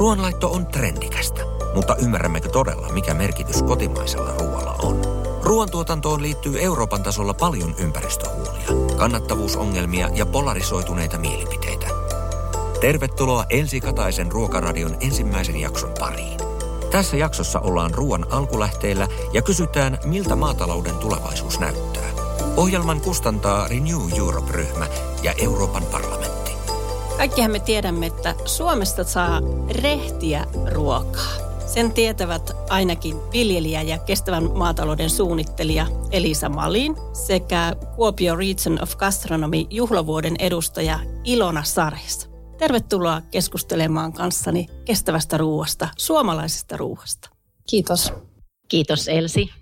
Ruoanlaitto on trendikästä, mutta ymmärrämmekö todella, mikä merkitys kotimaisella ruoalla on? Ruoantuotantoon liittyy Euroopan tasolla paljon ympäristöhuolia, kannattavuusongelmia ja polarisoituneita mielipiteitä. Tervetuloa Elsi Kataisen Ruokaradion ensimmäisen jakson pariin. Tässä jaksossa ollaan ruoan alkulähteillä ja kysytään, miltä maatalouden tulevaisuus näyttää. Ohjelman kustantaa Renew Europe-ryhmä ja Euroopan parlamentti. Kaikkihan me tiedämme, että Suomesta saa rehtiä ruokaa. Sen tietävät ainakin viljelijä ja kestävän maatalouden suunnittelija Elisa Malin sekä Kuopio Region of Gastronomy juhlavuoden edustaja Ilona Sarhes. Tervetuloa keskustelemaan kanssani kestävästä ruoasta, suomalaisesta ruoasta. Kiitos. Kiitos Elsi.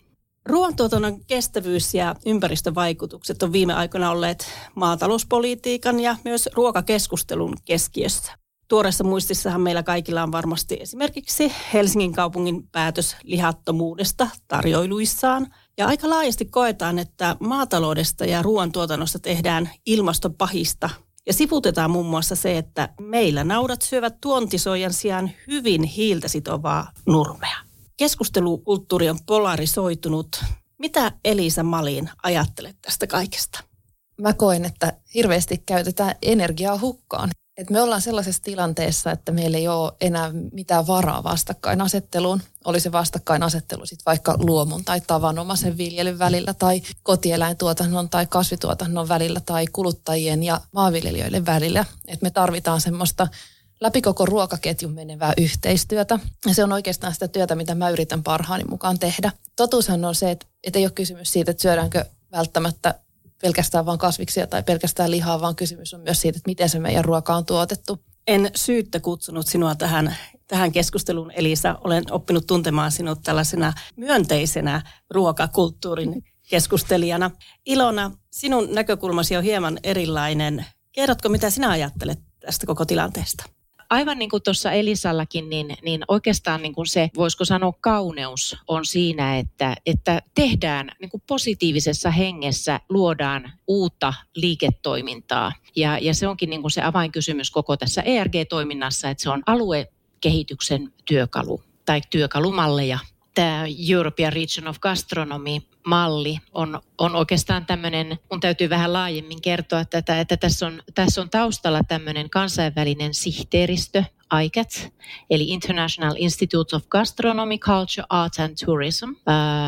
Ruoantuotannon kestävyys ja ympäristövaikutukset on viime aikoina olleet maatalouspolitiikan ja myös ruokakeskustelun keskiössä. Tuoreessa muistissahan meillä kaikilla on varmasti esimerkiksi Helsingin kaupungin päätös lihattomuudesta tarjoiluissaan. Ja aika laajasti koetaan, että maataloudesta ja ruoantuotannosta tehdään ilmastopahista. Ja sivutetaan muun muassa se, että meillä naudat syövät tuontisoijan sijaan hyvin hiiltä sitovaa nurmea. Keskustelukulttuuri on polarisoitunut. Mitä Elisa Malin ajattelet tästä kaikesta? Mä koen, että hirveästi käytetään energiaa hukkaan. Et me ollaan sellaisessa tilanteessa, että meillä ei ole enää mitään varaa vastakkainasetteluun. Oli se vastakkainasettelu sitten vaikka luomun tai tavanomaisen viljelyn välillä tai kotieläintuotannon tai kasvituotannon välillä tai kuluttajien ja maanviljelijöiden välillä. Et me tarvitaan semmoista läpi koko ruokaketjun menevää yhteistyötä. Ja se on oikeastaan sitä työtä, mitä mä yritän parhaani mukaan tehdä. Totuushan on se, että, että ei ole kysymys siitä, että syödäänkö välttämättä pelkästään vain kasviksia tai pelkästään lihaa, vaan kysymys on myös siitä, että miten se meidän ruoka on tuotettu. En syyttä kutsunut sinua tähän, tähän keskusteluun, Elisa. Olen oppinut tuntemaan sinut tällaisena myönteisenä ruokakulttuurin keskustelijana. Ilona, sinun näkökulmasi on hieman erilainen. Kerrotko, mitä sinä ajattelet tästä koko tilanteesta? Aivan niin kuin tuossa Elisallakin, niin, niin oikeastaan niin kuin se, voisiko sanoa kauneus on siinä, että, että tehdään niin kuin positiivisessa hengessä, luodaan uutta liiketoimintaa. Ja, ja se onkin niin kuin se avainkysymys koko tässä ERG-toiminnassa, että se on aluekehityksen työkalu tai työkalumalleja tämä European Region of Gastronomy-malli on, on oikeastaan tämmöinen, mun täytyy vähän laajemmin kertoa tätä, että tässä on, tässä on taustalla tämmöinen kansainvälinen sihteeristö, ICAT, eli International Institute of Gastronomy, Culture, Art and Tourism.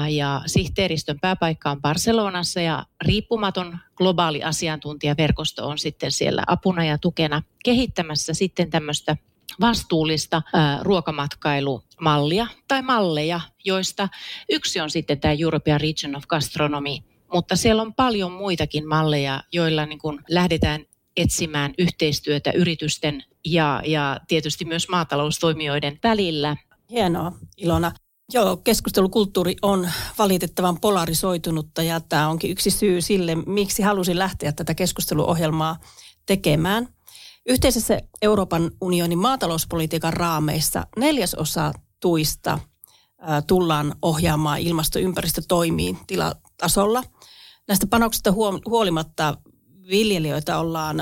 ja sihteeristön pääpaikka on Barcelonassa ja riippumaton globaali asiantuntijaverkosto on sitten siellä apuna ja tukena kehittämässä sitten tämmöistä vastuullista ruokamatkailumallia tai malleja, joista yksi on sitten tämä European Region of Gastronomy, mutta siellä on paljon muitakin malleja, joilla niin kun lähdetään etsimään yhteistyötä yritysten ja, ja tietysti myös maataloustoimijoiden välillä. Hienoa, Ilona. Joo, keskustelukulttuuri on valitettavan polarisoitunutta ja tämä onkin yksi syy sille, miksi halusin lähteä tätä keskusteluohjelmaa tekemään – Yhteisessä Euroopan unionin maatalouspolitiikan raameissa neljäsosa tuista tullaan ohjaamaan ilmastoympäristötoimiin tilatasolla. Näistä panoksista huolimatta viljelijöitä ollaan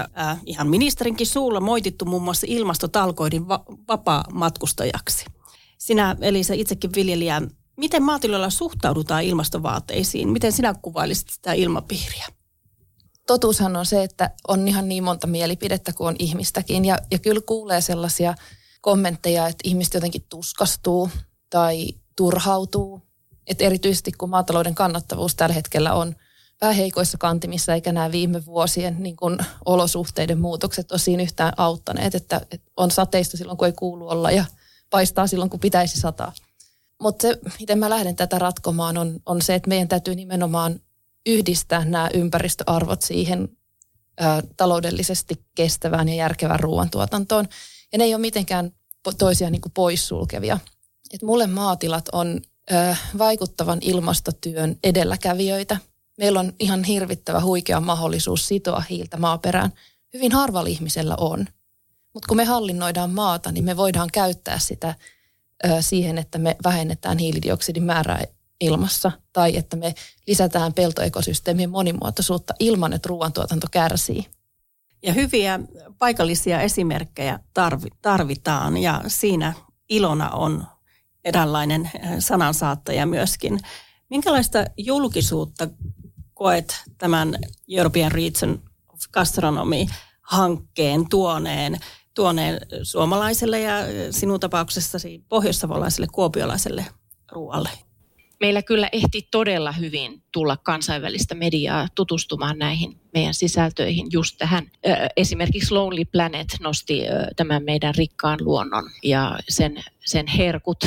ihan ministerinkin suulla moitittu muun muassa ilmastotalkoidin va- vapaa-matkustajaksi. Sinä Elisa itsekin viljelijä, miten maatiloilla suhtaudutaan ilmastovaateisiin? Miten sinä kuvailisit sitä ilmapiiriä? Totuushan on se, että on ihan niin monta mielipidettä kuin on ihmistäkin. Ja, ja kyllä kuulee sellaisia kommentteja, että ihmiset jotenkin tuskastuu tai turhautuu. Että erityisesti kun maatalouden kannattavuus tällä hetkellä on vähän heikoissa kantimissa, eikä nämä viime vuosien niin kuin olosuhteiden muutokset ole siinä yhtään auttaneet. Että, että on sateista silloin, kun ei kuulu olla ja paistaa silloin, kun pitäisi sataa. Mutta se, miten mä lähden tätä ratkomaan, on, on se, että meidän täytyy nimenomaan yhdistää nämä ympäristöarvot siihen ä, taloudellisesti kestävään ja järkevään ruoantuotantoon. Ja ne ei ole mitenkään toisiaan niin poissulkevia. Et mulle maatilat on ä, vaikuttavan ilmastotyön edelläkävijöitä. Meillä on ihan hirvittävä huikea mahdollisuus sitoa hiiltä maaperään. Hyvin harvalla ihmisellä on. Mutta kun me hallinnoidaan maata, niin me voidaan käyttää sitä ä, siihen, että me vähennetään hiilidioksidin määrää ilmassa tai että me lisätään peltoekosysteemien monimuotoisuutta ilman, että ruoantuotanto kärsii. Ja hyviä paikallisia esimerkkejä tarvitaan ja siinä Ilona on eräänlainen sanansaattaja myöskin. Minkälaista julkisuutta koet tämän European Region of Gastronomy-hankkeen tuoneen, tuoneen suomalaiselle ja sinun tapauksessasi pohjoissavolaiselle kuopiolaiselle ruoalle? Meillä kyllä ehti todella hyvin tulla kansainvälistä mediaa tutustumaan näihin meidän sisältöihin just tähän. Esimerkiksi Lonely Planet nosti tämän meidän rikkaan luonnon ja sen, sen herkut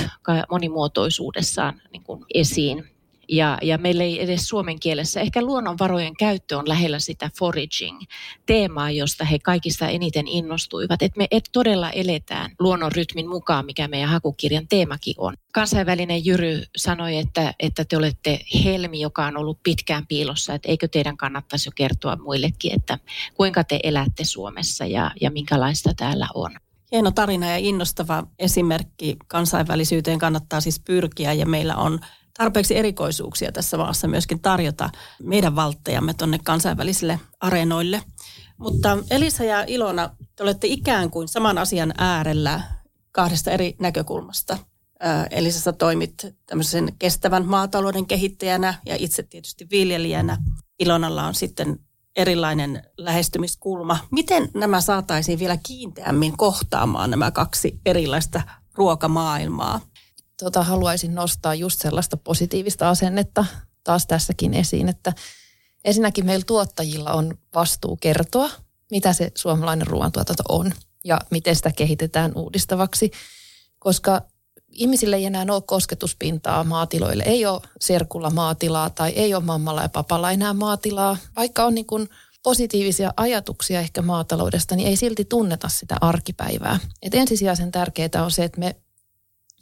monimuotoisuudessaan niin kuin esiin ja, ja meillä ei edes suomen kielessä, ehkä luonnonvarojen käyttö on lähellä sitä foraging-teemaa, josta he kaikista eniten innostuivat. Että me et todella eletään luonnon rytmin mukaan, mikä meidän hakukirjan teemakin on. Kansainvälinen Jyry sanoi, että, että te olette helmi, joka on ollut pitkään piilossa, että eikö teidän kannattaisi jo kertoa muillekin, että kuinka te elätte Suomessa ja, ja minkälaista täällä on. Hieno tarina ja innostava esimerkki. Kansainvälisyyteen kannattaa siis pyrkiä ja meillä on tarpeeksi erikoisuuksia tässä maassa myöskin tarjota meidän valttejamme tuonne kansainvälisille areenoille. Mutta Elisa ja Ilona, te olette ikään kuin saman asian äärellä kahdesta eri näkökulmasta. Elisa sä toimit tämmöisen kestävän maatalouden kehittäjänä ja itse tietysti viljelijänä. Ilonalla on sitten erilainen lähestymiskulma. Miten nämä saataisiin vielä kiinteämmin kohtaamaan nämä kaksi erilaista ruokamaailmaa? Tota, haluaisin nostaa just sellaista positiivista asennetta taas tässäkin esiin, että ensinnäkin meillä tuottajilla on vastuu kertoa, mitä se suomalainen ruoantuotanto on ja miten sitä kehitetään uudistavaksi, koska ihmisille ei enää ole kosketuspintaa maatiloille. Ei ole serkulla maatilaa tai ei ole mammalla ja papalla enää maatilaa. Vaikka on niin kuin positiivisia ajatuksia ehkä maataloudesta, niin ei silti tunneta sitä arkipäivää. Et ensisijaisen tärkeää on se, että me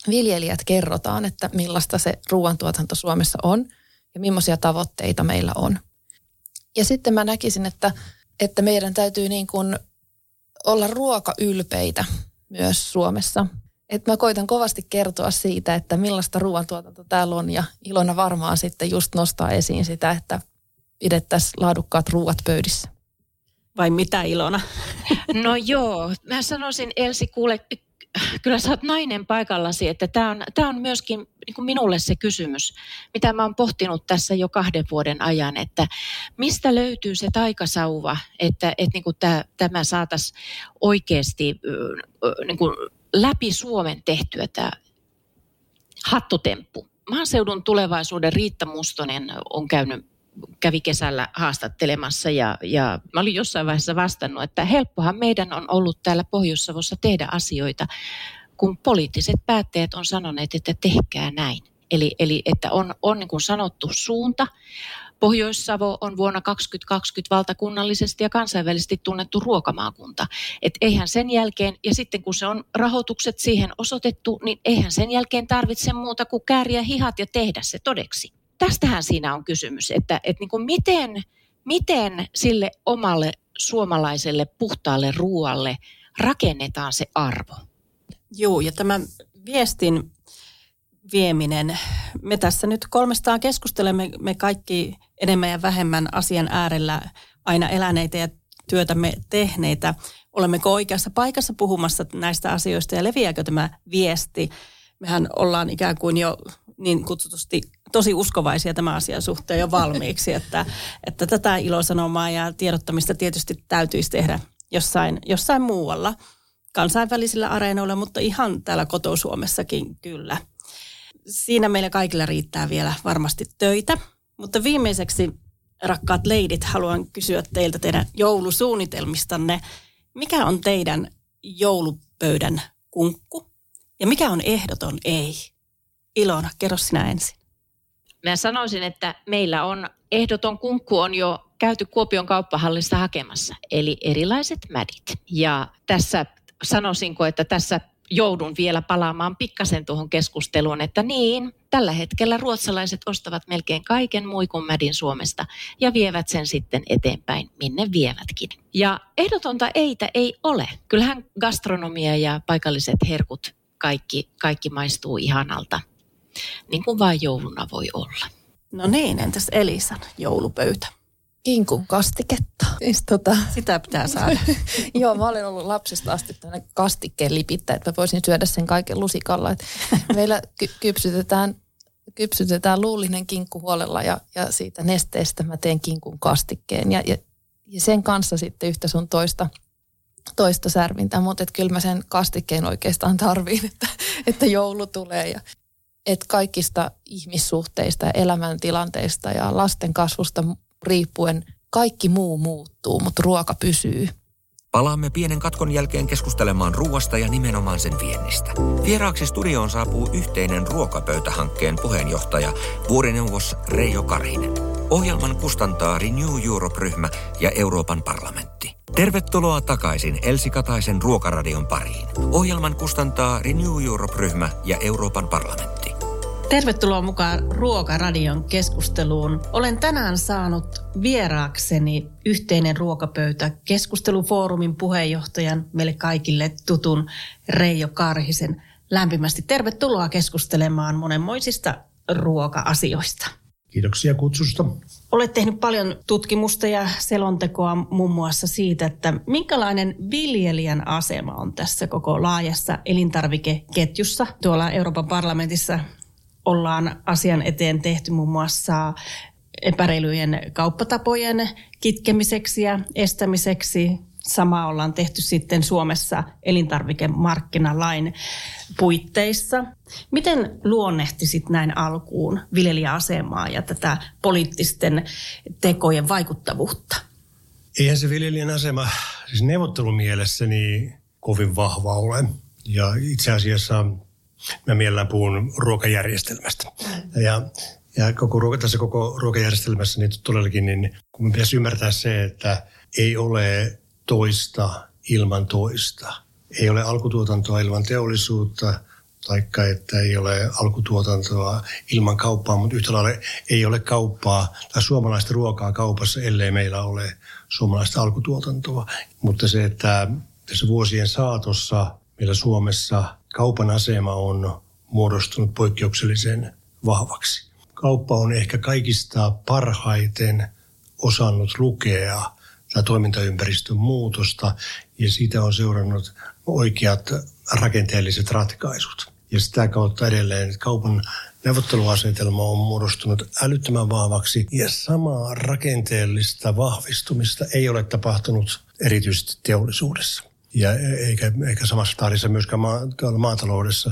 viljelijät kerrotaan, että millaista se ruoantuotanto Suomessa on ja millaisia tavoitteita meillä on. Ja sitten mä näkisin, että, että meidän täytyy niin kuin olla ruokaylpeitä myös Suomessa. Et mä koitan kovasti kertoa siitä, että millaista ruoantuotanto täällä on ja Ilona varmaan sitten just nostaa esiin sitä, että pidettäisiin laadukkaat ruuat pöydissä. Vai mitä Ilona? No joo, mä sanoisin Elsi, kuule, kyllä sä oot nainen paikallasi, että tämä on, tää on myöskin niin kuin minulle se kysymys, mitä mä oon pohtinut tässä jo kahden vuoden ajan, että mistä löytyy se taikasauva, että, että niin kuin tämä, tämä saataisiin oikeasti niin kuin läpi Suomen tehtyä tämä hattutemppu. Maaseudun tulevaisuuden Riitta Mustonen on käynyt kävi kesällä haastattelemassa ja, ja mä olin jossain vaiheessa vastannut, että helppohan meidän on ollut täällä Pohjois-Savossa tehdä asioita, kun poliittiset päättäjät on sanoneet, että tehkää näin. Eli, eli että on, on niin kuin sanottu suunta. Pohjois-Savo on vuonna 2020 valtakunnallisesti ja kansainvälisesti tunnettu ruokamaakunta. Et eihän sen jälkeen, ja sitten kun se on rahoitukset siihen osoitettu, niin eihän sen jälkeen tarvitse muuta kuin kääriä hihat ja tehdä se todeksi tästähän siinä on kysymys, että, että niin kuin miten, miten sille omalle suomalaiselle puhtaalle ruoalle rakennetaan se arvo. Joo, ja tämä viestin vieminen. Me tässä nyt kolmestaan keskustelemme me kaikki enemmän ja vähemmän asian äärellä aina eläneitä ja työtämme tehneitä. Olemmeko oikeassa paikassa puhumassa näistä asioista ja leviääkö tämä viesti? Mehän ollaan ikään kuin jo niin kutsutusti tosi uskovaisia tämän asian suhteen jo valmiiksi, että, että tätä ilosanomaa ja tiedottamista tietysti täytyisi tehdä jossain, jossain muualla kansainvälisillä areenoilla, mutta ihan täällä kotosuomessakin kyllä. Siinä meillä kaikilla riittää vielä varmasti töitä, mutta viimeiseksi rakkaat leidit, haluan kysyä teiltä teidän joulusuunnitelmistanne. Mikä on teidän joulupöydän kunkku ja mikä on ehdoton ei? Ilona, kerro sinä ensin. Mä sanoisin, että meillä on ehdoton kunkku on jo käyty Kuopion kauppahallista hakemassa, eli erilaiset mädit. Ja tässä sanoisinko, että tässä joudun vielä palaamaan pikkasen tuohon keskusteluun, että niin, tällä hetkellä ruotsalaiset ostavat melkein kaiken muikun mädin Suomesta ja vievät sen sitten eteenpäin, minne vievätkin. Ja ehdotonta eitä ei ole. Kyllähän gastronomia ja paikalliset herkut kaikki, kaikki maistuu ihanalta niin kuin vain jouluna voi olla. No niin, entäs Elisan joulupöytä? Kinkun kastiketta. Siis tota... Sitä pitää saada. Joo, mä olen ollut lapsesta asti tämmöinen kastikkeen lipittä, että mä voisin syödä sen kaiken lusikalla. Et meillä ky- kypsytetään, kypsytetään luullinen kinkku huolella ja, ja siitä nesteestä mä teen kinkun kastikkeen. Ja, ja, ja sen kanssa sitten yhtä sun toista, toista särvintä, mutta kyllä mä sen kastikkeen oikeastaan tarviin, että, että joulu tulee ja että kaikista ihmissuhteista ja elämäntilanteista ja lasten kasvusta riippuen kaikki muu muuttuu, mutta ruoka pysyy. Palaamme pienen katkon jälkeen keskustelemaan ruoasta ja nimenomaan sen viennistä. Vieraaksi studioon saapuu yhteinen ruokapöytähankkeen puheenjohtaja, vuorineuvos Reijo Karhinen. Ohjelman kustantaa Renew Europe-ryhmä ja Euroopan parlamentti. Tervetuloa takaisin Elsi Kataisen Ruokaradion pariin. Ohjelman kustantaa Renew Europe-ryhmä ja Euroopan parlamentti. Tervetuloa mukaan Ruokaradion keskusteluun. Olen tänään saanut vieraakseni yhteinen ruokapöytä keskustelufoorumin puheenjohtajan meille kaikille tutun Reijo Karhisen. Lämpimästi tervetuloa keskustelemaan monenmoisista ruoka-asioista. Kiitoksia kutsusta. Olet tehnyt paljon tutkimusta ja selontekoa muun muassa siitä, että minkälainen viljelijän asema on tässä koko laajassa elintarvikeketjussa. Tuolla Euroopan parlamentissa ollaan asian eteen tehty muun muassa epäreilujen kauppatapojen kitkemiseksi ja estämiseksi. Sama ollaan tehty sitten Suomessa elintarvikemarkkinalain puitteissa. Miten luonnehtisit näin alkuun viljelijäasemaa ja tätä poliittisten tekojen vaikuttavuutta? Eihän se viljelijän asema siis neuvottelumielessä niin kovin vahva ole. Ja itse asiassa Mä mielellään puhun ruokajärjestelmästä. Ja, ja koko, ruoka, tässä koko ruokajärjestelmässä niin todellakin niin kun pitäisi ymmärtää se, että ei ole toista ilman toista. Ei ole alkutuotantoa ilman teollisuutta, taikka että ei ole alkutuotantoa ilman kauppaa, mutta yhtä lailla ei ole kauppaa tai suomalaista ruokaa kaupassa, ellei meillä ole suomalaista alkutuotantoa. Mutta se, että tässä vuosien saatossa meillä Suomessa kaupan asema on muodostunut poikkeuksellisen vahvaksi. Kauppa on ehkä kaikista parhaiten osannut lukea tämä toimintaympäristön muutosta ja siitä on seurannut oikeat rakenteelliset ratkaisut. Ja sitä kautta edelleen kaupan neuvotteluasetelma on muodostunut älyttömän vahvaksi ja samaa rakenteellista vahvistumista ei ole tapahtunut erityisesti teollisuudessa ja eikä, eikä samassa tahdissa myöskään maa, maataloudessa.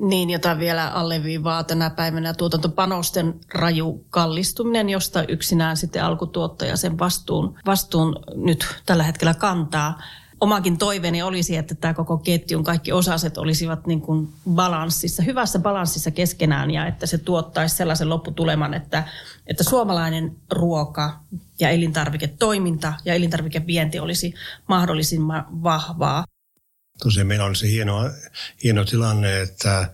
Niin, jota vielä alleviivaa tänä päivänä tuotantopanosten raju kallistuminen, josta yksinään sitten alkutuottaja sen vastuun, vastuun nyt tällä hetkellä kantaa omakin toiveeni olisi, että tämä koko ketjun kaikki osaset olisivat niin kuin balanssissa, hyvässä balanssissa keskenään ja että se tuottaisi sellaisen lopputuleman, että, että suomalainen ruoka ja elintarviketoiminta ja elintarvikevienti olisi mahdollisimman vahvaa. Tosiaan meillä on se hieno, hieno tilanne, että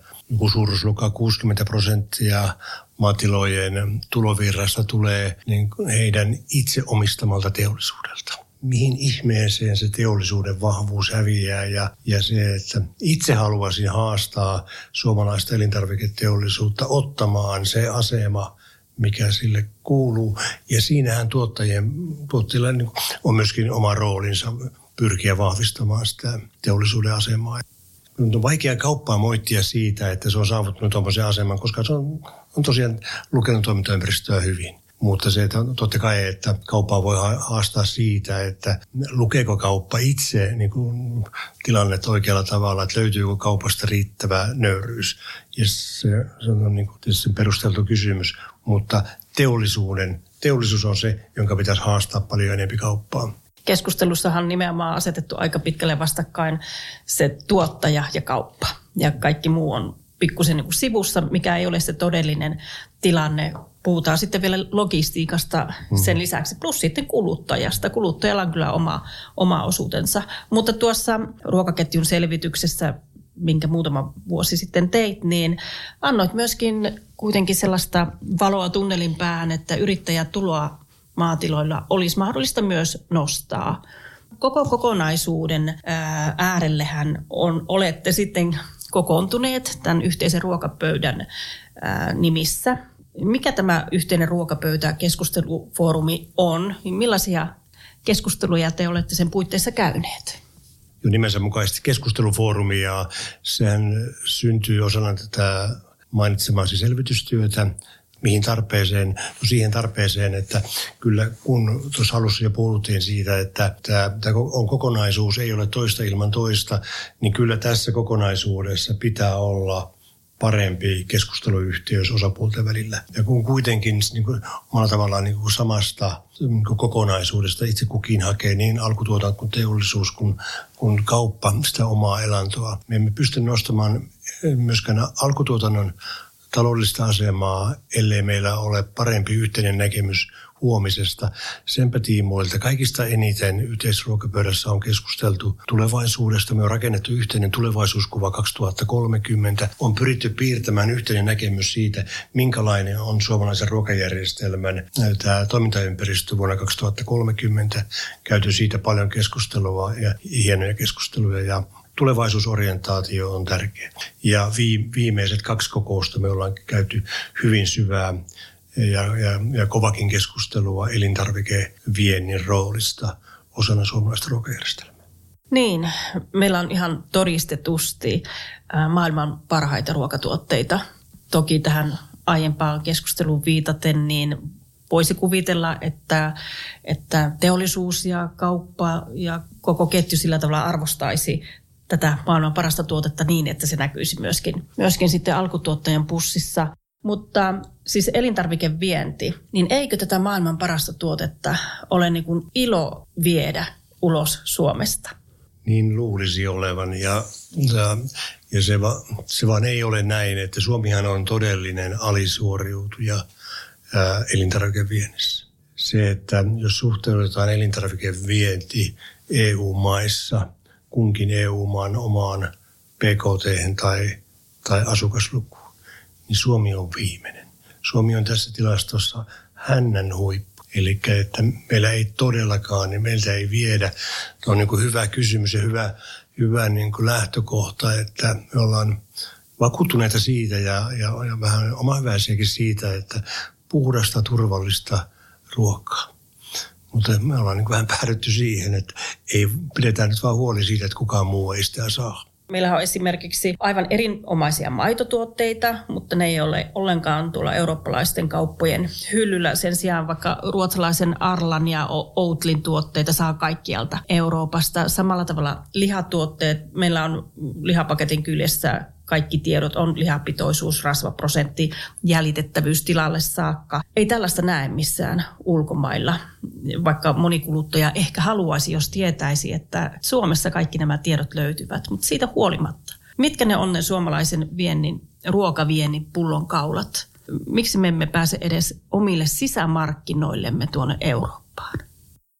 suuruusluokka 60 prosenttia maatilojen tulovirrasta tulee niin heidän itse omistamalta teollisuudelta mihin ihmeeseen se teollisuuden vahvuus häviää ja, ja se, että itse haluaisin haastaa suomalaista elintarviketeollisuutta ottamaan se asema, mikä sille kuuluu. Ja siinähän tuottajien, tuottajilla niin on myöskin oma roolinsa pyrkiä vahvistamaan sitä teollisuuden asemaa. On vaikea kauppaa moittia siitä, että se on saavuttanut tuommoisen aseman, koska se on, on tosiaan lukenut toimintaympäristöä hyvin. Mutta se, että totta kai, että kauppaa voi haastaa siitä, että lukeeko kauppa itse niin kuin tilannet oikealla tavalla, että löytyykö kaupasta riittävä nöyryys. Ja se, se on niin kuin perusteltu kysymys, mutta teollisuuden, teollisuus on se, jonka pitäisi haastaa paljon enemmän kauppaa. Keskustelussahan nimenomaan asetettu aika pitkälle vastakkain se tuottaja ja kauppa. Ja kaikki muu on pikkusen niin sivussa, mikä ei ole se todellinen tilanne. Puhutaan sitten vielä logistiikasta mm. sen lisäksi, plus sitten kuluttajasta. Kuluttajalla on kyllä oma, oma osuutensa. Mutta tuossa ruokaketjun selvityksessä, minkä muutama vuosi sitten teit, niin annoit myöskin kuitenkin sellaista valoa tunnelin päähän, että yrittäjätuloa maatiloilla olisi mahdollista myös nostaa koko kokonaisuuden äärellehän on, olette sitten kokoontuneet tämän yhteisen ruokapöydän nimissä. Mikä tämä yhteinen ruokapöytä keskustelufoorumi on? Millaisia keskusteluja te olette sen puitteissa käyneet? Jo nimensä mukaisesti keskustelufoorumi ja sehän syntyy osana tätä mainitsemaasi selvitystyötä, mihin tarpeeseen? No siihen tarpeeseen, että kyllä kun tuossa alussa jo puhuttiin siitä, että tämä on kokonaisuus, ei ole toista ilman toista, niin kyllä tässä kokonaisuudessa pitää olla parempi keskusteluyhteys osapuolten välillä. Ja kun kuitenkin niin kuin, omalla tavallaan niin kuin samasta niin kuin kokonaisuudesta itse kukin hakee niin alkutuotanto kuin teollisuus kuin, kuin kauppa sitä omaa elantoa. Me emme pysty nostamaan myöskään alkutuotannon taloudellista asemaa, ellei meillä ole parempi yhteinen näkemys huomisesta. Senpä tiimoilta kaikista eniten yhteisruokapöydässä on keskusteltu tulevaisuudesta. Me on rakennettu yhteinen tulevaisuuskuva 2030. On pyritty piirtämään yhteinen näkemys siitä, minkälainen on suomalaisen ruokajärjestelmän tämä toimintaympäristö vuonna 2030. Käyty siitä paljon keskustelua ja hienoja keskusteluja ja tulevaisuusorientaatio on tärkeä. Ja viimeiset kaksi kokousta me ollaan käyty hyvin syvää ja, ja, ja kovakin keskustelua elintarvikeviennin roolista osana suomalaista ruokajärjestelmää. Niin, meillä on ihan todistetusti maailman parhaita ruokatuotteita. Toki tähän aiempaan keskusteluun viitaten, niin voisi kuvitella, että, että teollisuus ja kauppa ja koko ketju sillä tavalla arvostaisi tätä maailman parasta tuotetta niin, että se näkyisi myöskin, myöskin sitten alkutuottajan pussissa. Mutta siis elintarvikevienti, niin eikö tätä maailman parasta tuotetta ole niin kuin ilo viedä ulos Suomesta? Niin luulisi olevan ja, ja, ja se, va, se vaan ei ole näin, että Suomihan on todellinen alisuoriutuja ää, elintarvikeviennissä. Se, että jos suhteutetaan elintarvikevienti EU-maissa – kunkin EU-maan omaan PKT tai, tai asukaslukuun, niin Suomi on viimeinen. Suomi on tässä tilastossa hännän huippu. Eli että meillä ei todellakaan, niin meiltä ei viedä. Tämä on niin kuin hyvä kysymys ja hyvä, hyvä niin kuin lähtökohta, että me ollaan vakuuttuneita siitä ja, ja, ja vähän oma hyväisiäkin siitä, että puhdasta, turvallista ruokaa. Mutta me ollaan niin vähän päädytty siihen, että ei pidetään nyt vaan huoli siitä, että kukaan muu ei sitä saa. Meillä on esimerkiksi aivan erinomaisia maitotuotteita, mutta ne ei ole ollenkaan tuolla eurooppalaisten kauppojen hyllyllä. Sen sijaan vaikka ruotsalaisen Arlan ja Outlin tuotteita saa kaikkialta Euroopasta. Samalla tavalla lihatuotteet, meillä on lihapaketin kyljessä kaikki tiedot on lihapitoisuus, rasvaprosentti, jäljitettävyys tilalle saakka. Ei tällaista näe missään ulkomailla, vaikka monikuluttaja ehkä haluaisi, jos tietäisi, että Suomessa kaikki nämä tiedot löytyvät, mutta siitä huolimatta. Mitkä ne on ne suomalaisen viennin, ruokaviennin pullonkaulat? Miksi me emme pääse edes omille sisämarkkinoillemme tuonne Eurooppaan?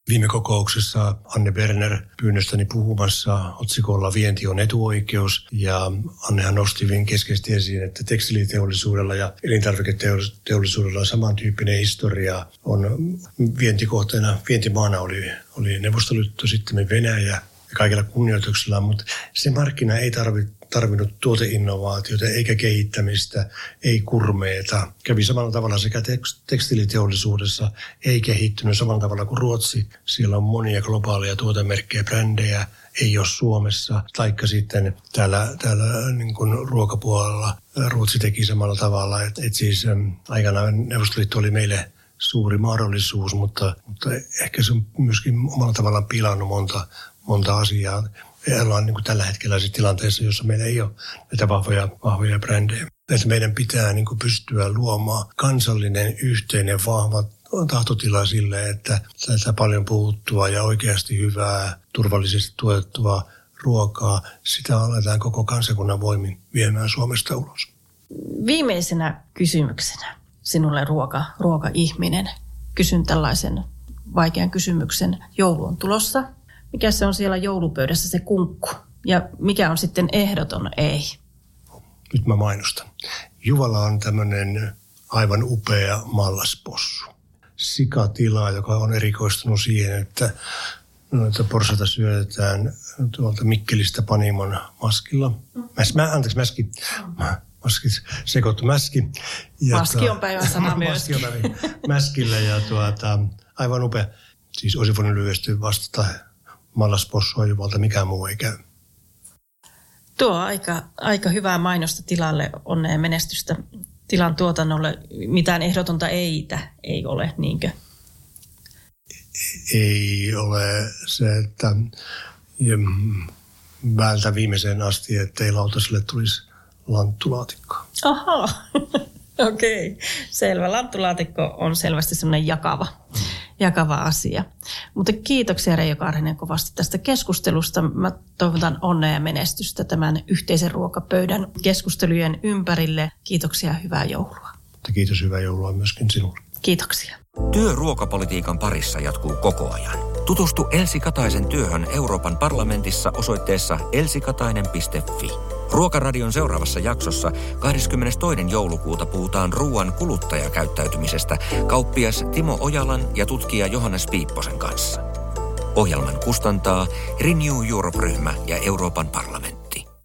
Viime kokouksessa Anne Berner pyynnöstäni puhumassa otsikolla Vienti on etuoikeus ja Annehan nosti hyvin keskeisesti esiin, että tekstiiliteollisuudella ja elintarviketeollisuudella on samantyyppinen historia. On vientikohteena, vientimaana oli, oli Neuvostoliitto, sitten Venäjä ja kaikilla kunnioituksella, mutta se markkina ei tarvitse tarvinnut tuoteinnovaatiota eikä kehittämistä, ei kurmeeta. Kävi samalla tavalla sekä tekstiiliteollisuudessa, ei kehittynyt samalla tavalla kuin Ruotsi. Siellä on monia globaaleja tuotemerkkejä, brändejä, ei ole Suomessa. Taikka sitten täällä, täällä niin kuin ruokapuolella Ruotsi teki samalla tavalla. Että et siis aikanaan Neuvostoliitto oli meille suuri mahdollisuus, mutta, mutta ehkä se on myöskin omalla tavallaan pilannut monta, monta asiaa ollaan niin kuin tällä hetkellä tilanteessa, jossa meillä ei ole näitä vahvoja, vahvoja brändejä. Että meidän pitää niin kuin pystyä luomaan kansallinen yhteinen vahva tahtotila sille, että tätä paljon puhuttua ja oikeasti hyvää, turvallisesti tuotettua ruokaa, sitä aletaan koko kansakunnan voimin viemään Suomesta ulos. Viimeisenä kysymyksenä sinulle ruoka, ruoka-ihminen. Kysyn tällaisen vaikean kysymyksen. Joulu on tulossa mikä se on siellä joulupöydässä se kunkku ja mikä on sitten ehdoton ei. Nyt mä mainostan. Juvala on tämmöinen aivan upea mallaspossu. Sikatila, joka on erikoistunut siihen, että noita porsata syötetään tuolta Mikkelistä Panimon maskilla. Mäs, mä, anteeksi, mäski, maski, sekoittu mäski. Ja maski on päivän sana myös. Maski on mäskillä ja tuota, aivan upea. Siis olisi voinut lyhyesti vastata Mallas Possuojuvalta, mikään muu ei käy. Tuo aika, aika hyvää mainosta tilalle, onnea menestystä tilan tuotannolle. Mitään ehdotonta eitä ei ole, niinkö? Ei ole se, että väältä viimeiseen asti, ettei lautaselle tulisi lanttulaatikkoa. Aha, okei. Okay. Selvä. Lanttulaatikko on selvästi semmoinen jakava, jakava asia. Mutta kiitoksia Reijo Karhinen kovasti tästä keskustelusta. Mä toivotan onnea ja menestystä tämän yhteisen ruokapöydän keskustelujen ympärille. Kiitoksia ja hyvää joulua. Mutta kiitos, hyvää joulua myöskin sinulle. Kiitoksia. Työ ruokapolitiikan parissa jatkuu koko ajan. Tutustu Elsi Kataisen työhön Euroopan parlamentissa osoitteessa elsikatainen.fi. Ruokaradion seuraavassa jaksossa 22. joulukuuta puhutaan ruoan kuluttajakäyttäytymisestä kauppias Timo Ojalan ja tutkija Johannes Piipposen kanssa. Ohjelman kustantaa Renew Europe-ryhmä ja Euroopan parlamentti.